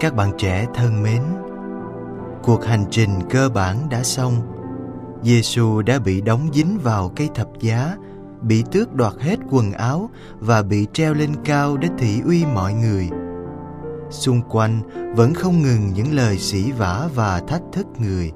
Các bạn trẻ thân mến, cuộc hành trình cơ bản đã xong. Giêsu đã bị đóng dính vào cây thập giá, bị tước đoạt hết quần áo và bị treo lên cao để thị uy mọi người. Xung quanh vẫn không ngừng những lời sỉ vả và thách thức người.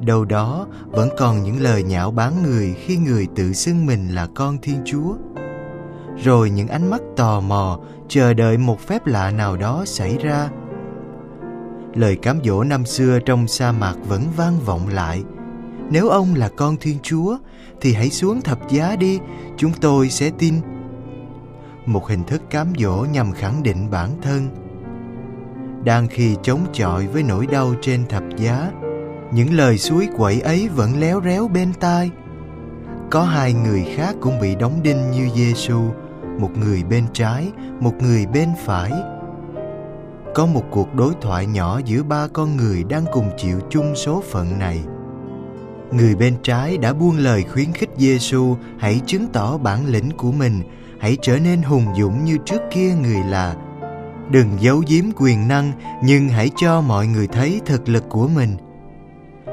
Đâu đó vẫn còn những lời nhạo báng người khi người tự xưng mình là con Thiên Chúa. Rồi những ánh mắt tò mò chờ đợi một phép lạ nào đó xảy ra lời cám dỗ năm xưa trong sa mạc vẫn vang vọng lại. Nếu ông là con thiên chúa, thì hãy xuống thập giá đi, chúng tôi sẽ tin. Một hình thức cám dỗ nhằm khẳng định bản thân. Đang khi chống chọi với nỗi đau trên thập giá, những lời suối quẩy ấy vẫn léo réo bên tai. Có hai người khác cũng bị đóng đinh như Giêsu một người bên trái, một người bên phải có một cuộc đối thoại nhỏ giữa ba con người đang cùng chịu chung số phận này. Người bên trái đã buông lời khuyến khích Giêsu hãy chứng tỏ bản lĩnh của mình, hãy trở nên hùng dũng như trước kia người là. Đừng giấu giếm quyền năng, nhưng hãy cho mọi người thấy thực lực của mình.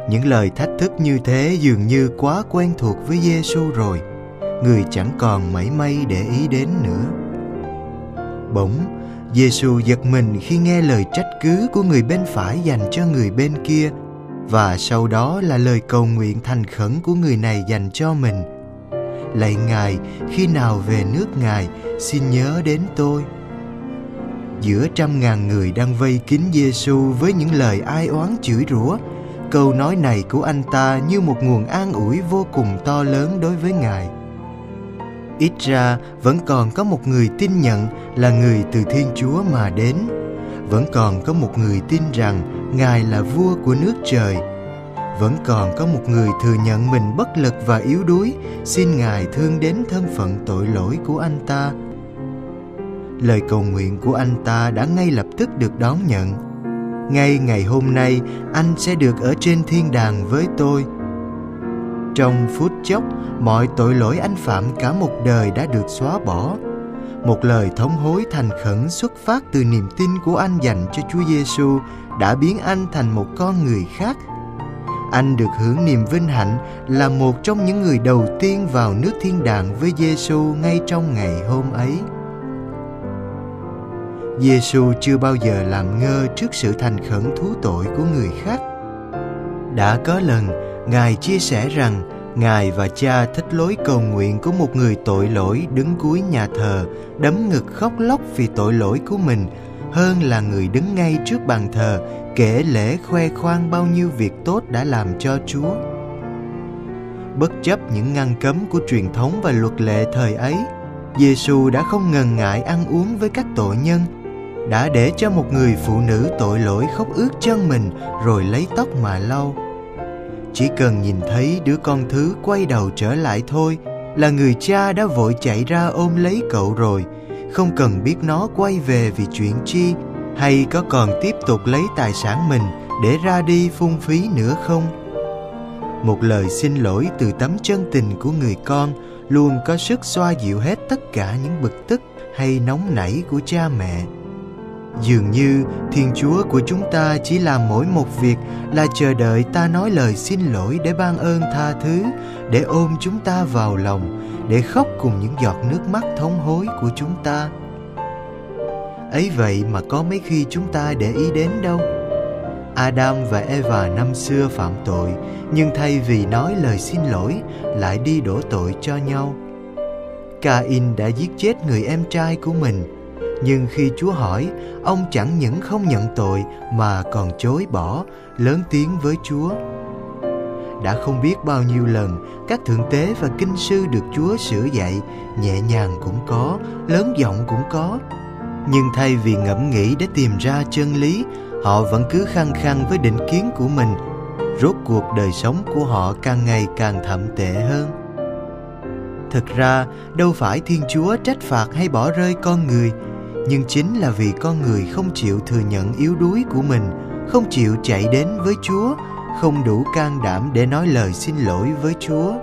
Những lời thách thức như thế dường như quá quen thuộc với Giêsu rồi. Người chẳng còn mảy may để ý đến nữa. Bỗng Giêsu giật mình khi nghe lời trách cứ của người bên phải dành cho người bên kia và sau đó là lời cầu nguyện thành khẩn của người này dành cho mình. Lạy Ngài, khi nào về nước Ngài, xin nhớ đến tôi. Giữa trăm ngàn người đang vây kín Giêsu với những lời ai oán chửi rủa, câu nói này của anh ta như một nguồn an ủi vô cùng to lớn đối với Ngài ít ra, vẫn còn có một người tin nhận là người từ thiên chúa mà đến. Vẫn còn có một người tin rằng ngài là vua của nước trời. Vẫn còn có một người thừa nhận mình bất lực và yếu đuối, xin ngài thương đến thân phận tội lỗi của anh ta. Lời cầu nguyện của anh ta đã ngay lập tức được đón nhận. Ngay ngày hôm nay, anh sẽ được ở trên thiên đàng với tôi trong phút chốc, mọi tội lỗi anh phạm cả một đời đã được xóa bỏ. Một lời thống hối thành khẩn xuất phát từ niềm tin của anh dành cho Chúa Giêsu đã biến anh thành một con người khác. Anh được hưởng niềm vinh hạnh là một trong những người đầu tiên vào nước thiên đàng với Giêsu ngay trong ngày hôm ấy. Giêsu chưa bao giờ làm ngơ trước sự thành khẩn thú tội của người khác. Đã có lần Ngài chia sẻ rằng Ngài và cha thích lối cầu nguyện của một người tội lỗi đứng cuối nhà thờ, đấm ngực khóc lóc vì tội lỗi của mình, hơn là người đứng ngay trước bàn thờ, kể lễ khoe khoang bao nhiêu việc tốt đã làm cho Chúa. Bất chấp những ngăn cấm của truyền thống và luật lệ thời ấy, Giêsu đã không ngần ngại ăn uống với các tội nhân, đã để cho một người phụ nữ tội lỗi khóc ướt chân mình rồi lấy tóc mà lau chỉ cần nhìn thấy đứa con thứ quay đầu trở lại thôi là người cha đã vội chạy ra ôm lấy cậu rồi. Không cần biết nó quay về vì chuyện chi, hay có còn tiếp tục lấy tài sản mình để ra đi phung phí nữa không? Một lời xin lỗi từ tấm chân tình của người con luôn có sức xoa dịu hết tất cả những bực tức hay nóng nảy của cha mẹ dường như thiên chúa của chúng ta chỉ làm mỗi một việc là chờ đợi ta nói lời xin lỗi để ban ơn tha thứ, để ôm chúng ta vào lòng, để khóc cùng những giọt nước mắt thống hối của chúng ta. Ấy vậy mà có mấy khi chúng ta để ý đến đâu? Adam và eva năm xưa phạm tội, nhưng thay vì nói lời xin lỗi, lại đi đổ tội cho nhau. Cain đã giết chết người em trai của mình nhưng khi chúa hỏi, ông chẳng những không nhận tội mà còn chối bỏ, lớn tiếng với chúa. Đã không biết bao nhiêu lần, các thượng tế và kinh sư được chúa sửa dạy, nhẹ nhàng cũng có, lớn giọng cũng có. Nhưng thay vì ngẫm nghĩ để tìm ra chân lý, họ vẫn cứ khăng khăng với định kiến của mình. Rốt cuộc đời sống của họ càng ngày càng thậm tệ hơn. Thực ra, đâu phải thiên chúa trách phạt hay bỏ rơi con người nhưng chính là vì con người không chịu thừa nhận yếu đuối của mình không chịu chạy đến với chúa không đủ can đảm để nói lời xin lỗi với chúa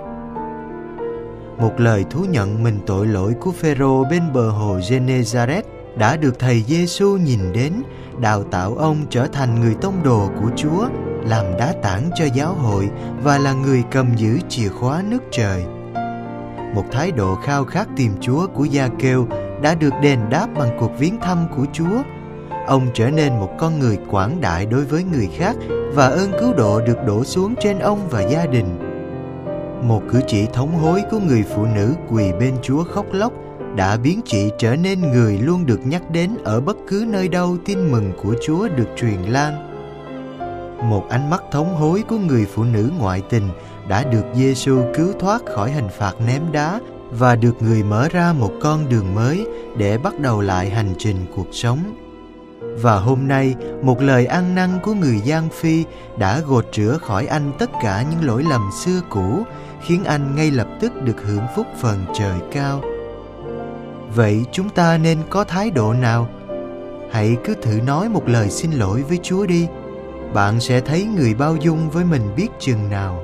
một lời thú nhận mình tội lỗi của Phêrô bên bờ hồ Genezareth đã được thầy Giêsu nhìn đến, đào tạo ông trở thành người tông đồ của Chúa, làm đá tảng cho giáo hội và là người cầm giữ chìa khóa nước trời. Một thái độ khao khát tìm Chúa của Gia Kêu đã được đền đáp bằng cuộc viếng thăm của Chúa. Ông trở nên một con người quảng đại đối với người khác và ơn cứu độ được đổ xuống trên ông và gia đình. Một cử chỉ thống hối của người phụ nữ quỳ bên Chúa khóc lóc đã biến chị trở nên người luôn được nhắc đến ở bất cứ nơi đâu tin mừng của Chúa được truyền lan. Một ánh mắt thống hối của người phụ nữ ngoại tình đã được Giêsu cứu thoát khỏi hình phạt ném đá và được người mở ra một con đường mới để bắt đầu lại hành trình cuộc sống. Và hôm nay, một lời ăn năn của người Giang Phi đã gột rửa khỏi anh tất cả những lỗi lầm xưa cũ, khiến anh ngay lập tức được hưởng phúc phần trời cao. Vậy chúng ta nên có thái độ nào? Hãy cứ thử nói một lời xin lỗi với Chúa đi. Bạn sẽ thấy người bao dung với mình biết chừng nào.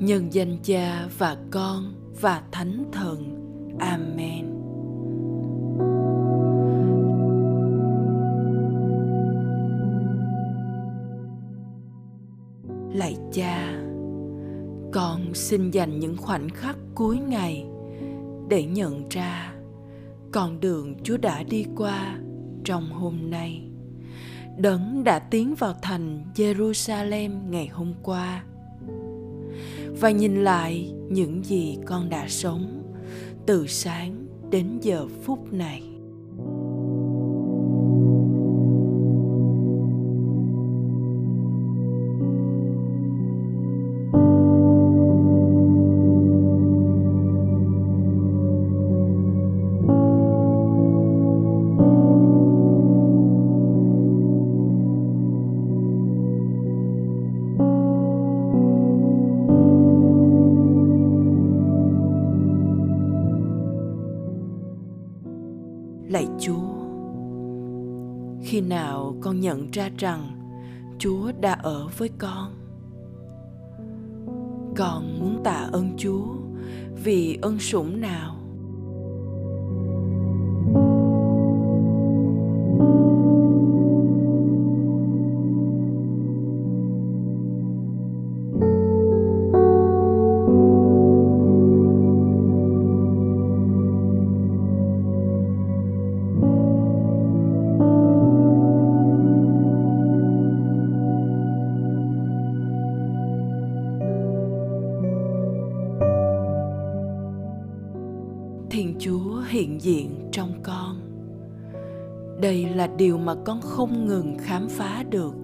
Nhân danh cha và con và thánh thần. Amen. Lạy cha, con xin dành những khoảnh khắc cuối ngày để nhận ra con đường chúa đã đi qua trong hôm nay. Đấng đã tiến vào thành jerusalem ngày hôm qua và nhìn lại những gì con đã sống từ sáng đến giờ phút này. Ra rằng chúa đã ở với con. Con muốn tạ ơn chúa vì ân sủng nào đây là điều mà con không ngừng khám phá được.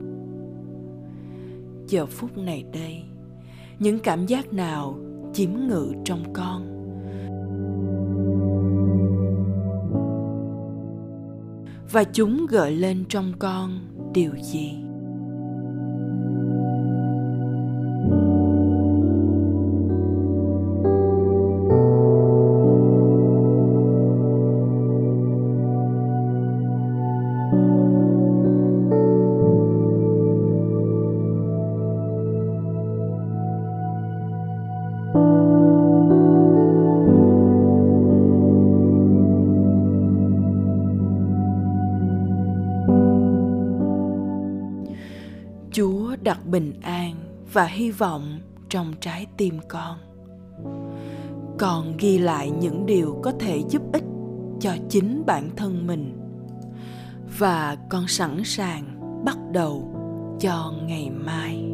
Giờ phút này đây, những cảm giác nào chiếm ngự trong con? Và chúng gợi lên trong con điều gì? Đặt bình an và hy vọng trong trái tim con. Con ghi lại những điều có thể giúp ích cho chính bản thân mình. Và con sẵn sàng bắt đầu cho ngày mai.